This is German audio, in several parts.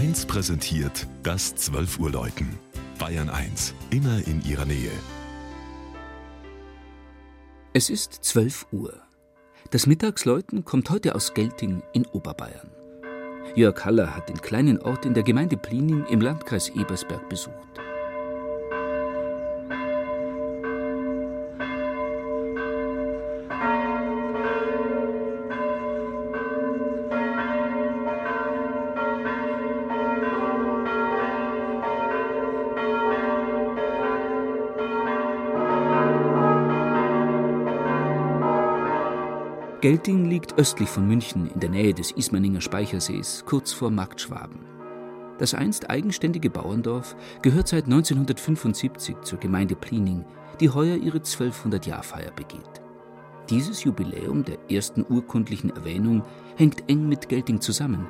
1 präsentiert das 12 Uhr Läuten. Bayern 1, immer in ihrer Nähe. Es ist 12 Uhr. Das Mittagsläuten kommt heute aus Gelting in Oberbayern. Jörg Haller hat den kleinen Ort in der Gemeinde Plining im Landkreis Ebersberg besucht. Gelting liegt östlich von München in der Nähe des Ismaninger Speichersees, kurz vor Marktschwaben. Das einst eigenständige Bauerndorf gehört seit 1975 zur Gemeinde Plining, die heuer ihre 1200-Jahrfeier begeht. Dieses Jubiläum der ersten urkundlichen Erwähnung hängt eng mit Gelting zusammen.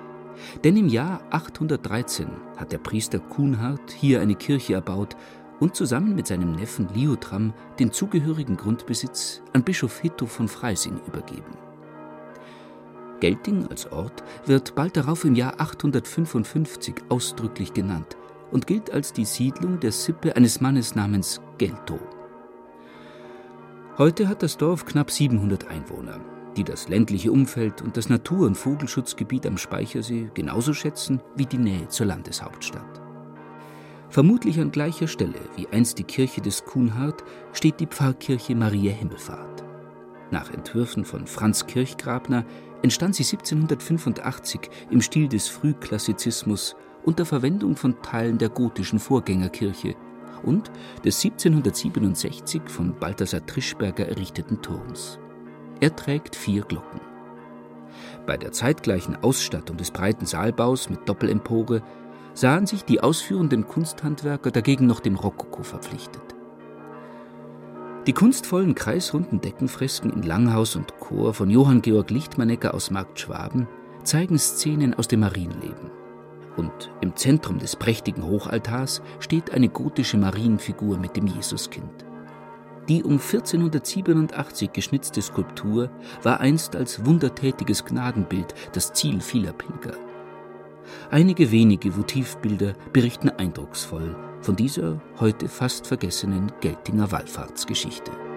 Denn im Jahr 813 hat der Priester Kuhnhardt hier eine Kirche erbaut und zusammen mit seinem Neffen Liutram den zugehörigen Grundbesitz an Bischof Hitto von Freising übergeben. Gelting als Ort wird bald darauf im Jahr 855 ausdrücklich genannt und gilt als die Siedlung der Sippe eines Mannes namens Gelto. Heute hat das Dorf knapp 700 Einwohner, die das ländliche Umfeld und das Natur- und Vogelschutzgebiet am Speichersee genauso schätzen wie die Nähe zur Landeshauptstadt. Vermutlich an gleicher Stelle wie einst die Kirche des Kuhnhardt steht die Pfarrkirche Maria Himmelfahrt. Nach Entwürfen von Franz Kirchgrabner entstand sie 1785 im Stil des Frühklassizismus unter Verwendung von Teilen der gotischen Vorgängerkirche und des 1767 von Balthasar Trischberger errichteten Turms. Er trägt vier Glocken. Bei der zeitgleichen Ausstattung des breiten Saalbaus mit Doppelempore sahen sich die ausführenden Kunsthandwerker dagegen noch dem Rokoko verpflichtet. Die kunstvollen kreisrunden Deckenfresken in Langhaus und Chor von Johann Georg Lichtmannecker aus Markt Schwaben zeigen Szenen aus dem Marienleben. Und im Zentrum des prächtigen Hochaltars steht eine gotische Marienfigur mit dem Jesuskind. Die um 1487 geschnitzte Skulptur war einst als wundertätiges Gnadenbild das Ziel vieler Pilger. Einige wenige Votivbilder berichten eindrucksvoll von dieser heute fast vergessenen Geltinger Wallfahrtsgeschichte.